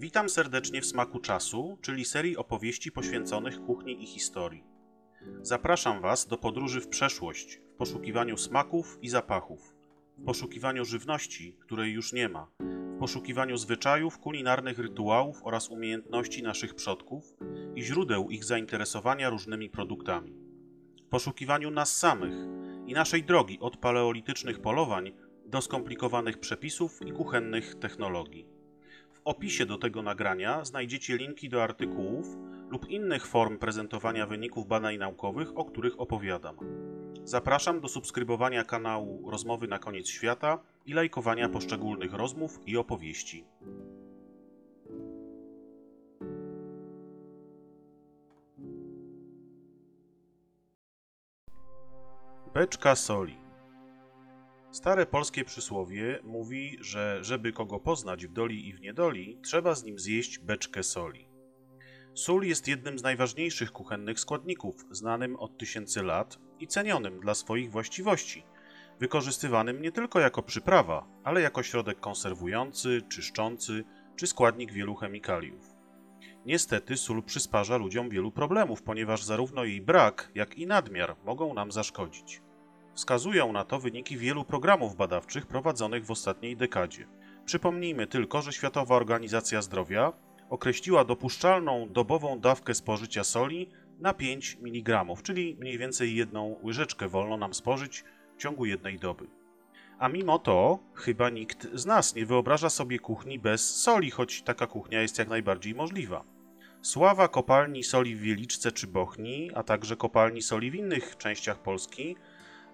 Witam serdecznie w Smaku Czasu, czyli serii opowieści poświęconych kuchni i historii. Zapraszam Was do podróży w przeszłość, w poszukiwaniu smaków i zapachów, w poszukiwaniu żywności, której już nie ma, w poszukiwaniu zwyczajów, kulinarnych rytuałów oraz umiejętności naszych przodków i źródeł ich zainteresowania różnymi produktami. W poszukiwaniu nas samych i naszej drogi od paleolitycznych polowań do skomplikowanych przepisów i kuchennych technologii. W opisie do tego nagrania znajdziecie linki do artykułów lub innych form prezentowania wyników badań naukowych, o których opowiadam. Zapraszam do subskrybowania kanału Rozmowy na koniec świata i lajkowania poszczególnych rozmów i opowieści. Beczka soli. Stare polskie przysłowie mówi, że żeby kogo poznać w doli i w niedoli, trzeba z nim zjeść beczkę soli. Sól jest jednym z najważniejszych kuchennych składników, znanym od tysięcy lat i cenionym dla swoich właściwości, wykorzystywanym nie tylko jako przyprawa, ale jako środek konserwujący, czyszczący czy składnik wielu chemikaliów. Niestety sól przysparza ludziom wielu problemów, ponieważ zarówno jej brak, jak i nadmiar mogą nam zaszkodzić. Wskazują na to wyniki wielu programów badawczych prowadzonych w ostatniej dekadzie. Przypomnijmy tylko, że Światowa Organizacja Zdrowia określiła dopuszczalną dobową dawkę spożycia soli na 5 mg, czyli mniej więcej jedną łyżeczkę wolno nam spożyć w ciągu jednej doby. A mimo to chyba nikt z nas nie wyobraża sobie kuchni bez soli, choć taka kuchnia jest jak najbardziej możliwa. Sława kopalni soli w Wieliczce czy Bochni, a także kopalni soli w innych częściach Polski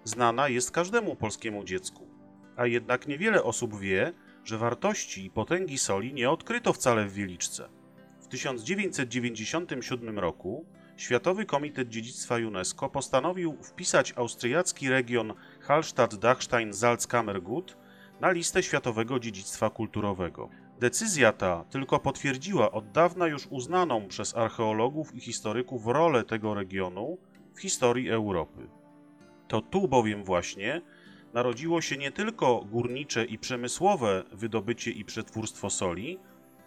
znana jest każdemu polskiemu dziecku. A jednak niewiele osób wie, że wartości i potęgi soli nie odkryto wcale w Wieliczce. W 1997 roku Światowy Komitet Dziedzictwa UNESCO postanowił wpisać austriacki region Hallstatt-Dachstein-Salzkammergut na listę Światowego Dziedzictwa Kulturowego. Decyzja ta tylko potwierdziła od dawna już uznaną przez archeologów i historyków rolę tego regionu w historii Europy. To tu bowiem właśnie narodziło się nie tylko górnicze i przemysłowe wydobycie i przetwórstwo soli,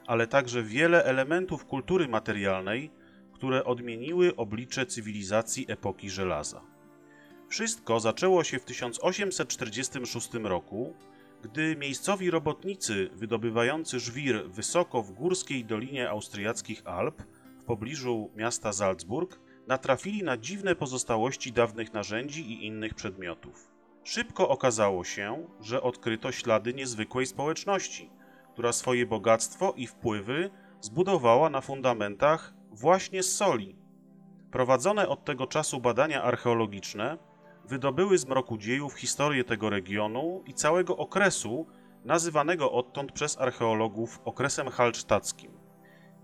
ale także wiele elementów kultury materialnej, które odmieniły oblicze cywilizacji epoki żelaza. Wszystko zaczęło się w 1846 roku, gdy miejscowi robotnicy wydobywający żwir wysoko w górskiej dolinie austriackich Alp w pobliżu miasta Salzburg natrafili na dziwne pozostałości dawnych narzędzi i innych przedmiotów. Szybko okazało się, że odkryto ślady niezwykłej społeczności, która swoje bogactwo i wpływy zbudowała na fundamentach właśnie z soli. Prowadzone od tego czasu badania archeologiczne wydobyły z mroku dziejów historię tego regionu i całego okresu, nazywanego odtąd przez archeologów okresem hallsztackim.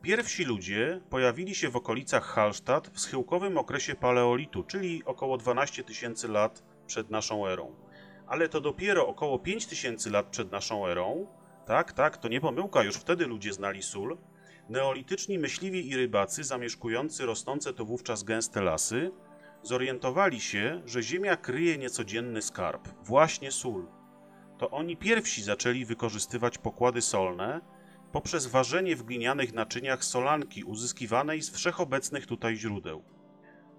Pierwsi ludzie pojawili się w okolicach Hallstatt w schyłkowym okresie paleolitu, czyli około 12 tysięcy lat przed naszą erą. Ale to dopiero około 5 tysięcy lat przed naszą erą, tak, tak, to nie pomyłka, już wtedy ludzie znali sól, neolityczni myśliwi i rybacy zamieszkujący rosnące to wówczas gęste lasy zorientowali się, że Ziemia kryje niecodzienny skarb, właśnie sól. To oni pierwsi zaczęli wykorzystywać pokłady solne poprzez ważenie w glinianych naczyniach solanki uzyskiwanej z wszechobecnych tutaj źródeł.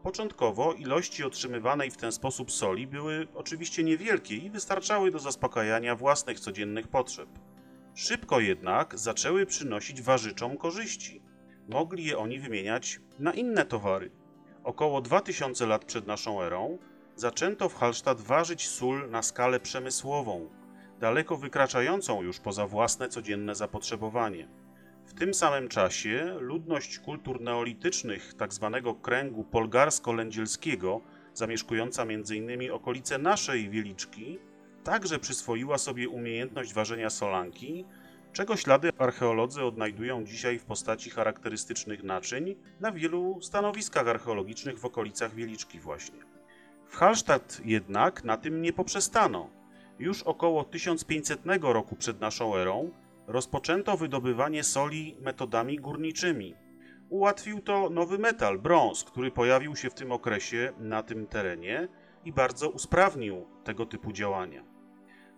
Początkowo ilości otrzymywanej w ten sposób soli były oczywiście niewielkie i wystarczały do zaspokajania własnych codziennych potrzeb. Szybko jednak zaczęły przynosić warzyczom korzyści. Mogli je oni wymieniać na inne towary. Około 2000 lat przed naszą erą zaczęto w Hallstatt ważyć sól na skalę przemysłową, daleko wykraczającą już poza własne codzienne zapotrzebowanie. W tym samym czasie ludność kultur neolitycznych tzw. Tak kręgu polgarsko-lędzielskiego, zamieszkująca m.in. okolice naszej Wieliczki, także przyswoiła sobie umiejętność ważenia solanki, czego ślady archeolodzy odnajdują dzisiaj w postaci charakterystycznych naczyń na wielu stanowiskach archeologicznych w okolicach Wieliczki właśnie. W Hallstatt jednak na tym nie poprzestano. Już około 1500 roku przed naszą erą rozpoczęto wydobywanie soli metodami górniczymi. Ułatwił to nowy metal, brąz, który pojawił się w tym okresie na tym terenie i bardzo usprawnił tego typu działania.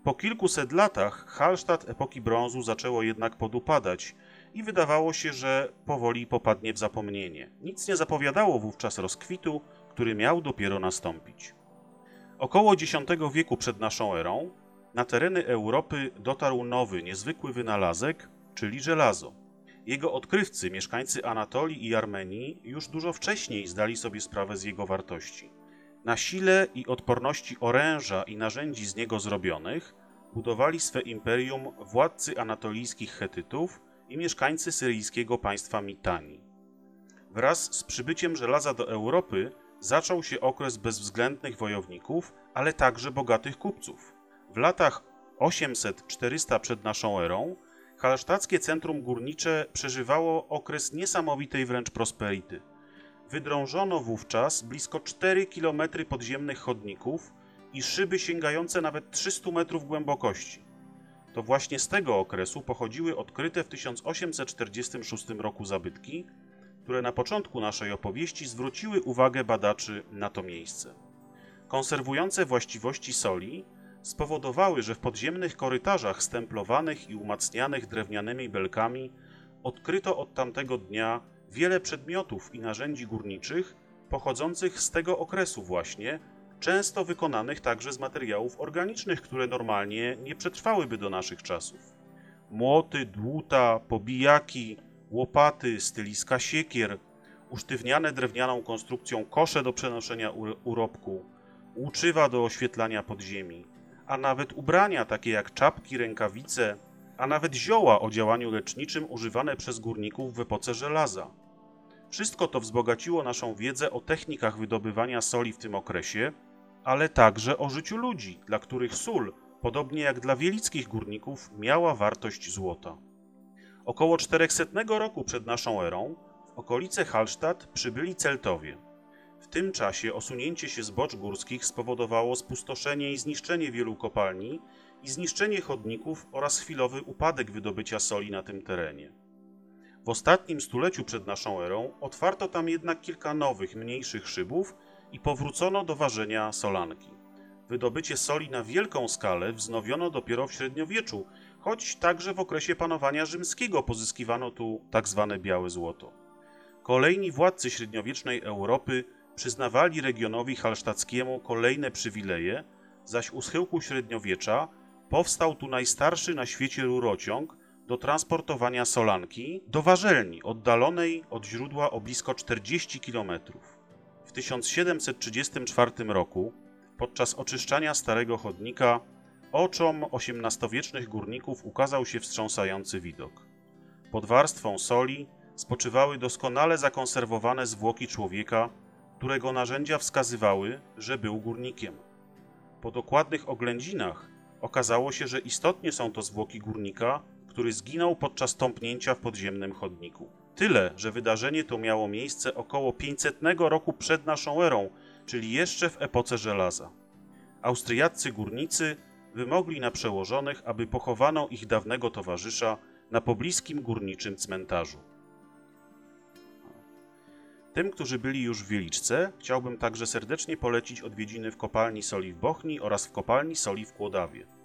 Po kilkuset latach Hallstatt epoki brązu zaczęło jednak podupadać i wydawało się, że powoli popadnie w zapomnienie. Nic nie zapowiadało wówczas rozkwitu, który miał dopiero nastąpić. Około X wieku przed naszą erą na tereny Europy dotarł nowy, niezwykły wynalazek, czyli żelazo. Jego odkrywcy, mieszkańcy Anatolii i Armenii, już dużo wcześniej zdali sobie sprawę z jego wartości. Na sile i odporności oręża i narzędzi z niego zrobionych budowali swe imperium władcy anatolijskich Chetytów i mieszkańcy syryjskiego państwa Mitani. Wraz z przybyciem żelaza do Europy zaczął się okres bezwzględnych wojowników, ale także bogatych kupców. W latach 800-400 przed naszą erą halsztackie centrum górnicze przeżywało okres niesamowitej wręcz prosperity. Wydrążono wówczas blisko 4 km podziemnych chodników i szyby sięgające nawet 300 metrów głębokości. To właśnie z tego okresu pochodziły odkryte w 1846 roku zabytki, które na początku naszej opowieści zwróciły uwagę badaczy na to miejsce. Konserwujące właściwości soli spowodowały, że w podziemnych korytarzach stemplowanych i umacnianych drewnianymi belkami odkryto od tamtego dnia wiele przedmiotów i narzędzi górniczych pochodzących z tego okresu właśnie, często wykonanych także z materiałów organicznych, które normalnie nie przetrwałyby do naszych czasów. Młoty, dłuta, pobijaki, łopaty, styliska siekier, usztywniane drewnianą konstrukcją kosze do przenoszenia urobku, łuczywa do oświetlania podziemi, a nawet ubrania takie jak czapki, rękawice, a nawet zioła o działaniu leczniczym używane przez górników w epoce żelaza. Wszystko to wzbogaciło naszą wiedzę o technikach wydobywania soli w tym okresie, ale także o życiu ludzi, dla których sól, podobnie jak dla wielickich górników, miała wartość złota. Około 400 roku przed naszą erą w okolice Hallstatt przybyli Celtowie. W tym czasie osunięcie się zbocz górskich spowodowało spustoszenie i zniszczenie wielu kopalni i zniszczenie chodników oraz chwilowy upadek wydobycia soli na tym terenie. W ostatnim stuleciu przed naszą erą otwarto tam jednak kilka nowych, mniejszych szybów i powrócono do ważenia solanki. Wydobycie soli na wielką skalę wznowiono dopiero w średniowieczu, choć także w okresie panowania rzymskiego pozyskiwano tu tak zwane białe złoto. Kolejni władcy średniowiecznej Europy przyznawali regionowi halsztackiemu kolejne przywileje, zaś u schyłku średniowiecza powstał tu najstarszy na świecie rurociąg do transportowania solanki do warzelni oddalonej od źródła o blisko 40 km. W 1734 roku, podczas oczyszczania starego chodnika, oczom XVIII-wiecznych górników ukazał się wstrząsający widok. Pod warstwą soli spoczywały doskonale zakonserwowane zwłoki człowieka, którego narzędzia wskazywały, że był górnikiem. Po dokładnych oględzinach okazało się, że istotnie są to zwłoki górnika, który zginął podczas tąpnięcia w podziemnym chodniku. Tyle, że wydarzenie to miało miejsce około 500 roku przed naszą erą, czyli jeszcze w epoce żelaza. Austriaccy górnicy wymogli na przełożonych, aby pochowano ich dawnego towarzysza na pobliskim górniczym cmentarzu. Tym, którzy byli już w Wieliczce, chciałbym także serdecznie polecić odwiedziny w kopalni soli w Bochni oraz w kopalni soli w Kłodawie.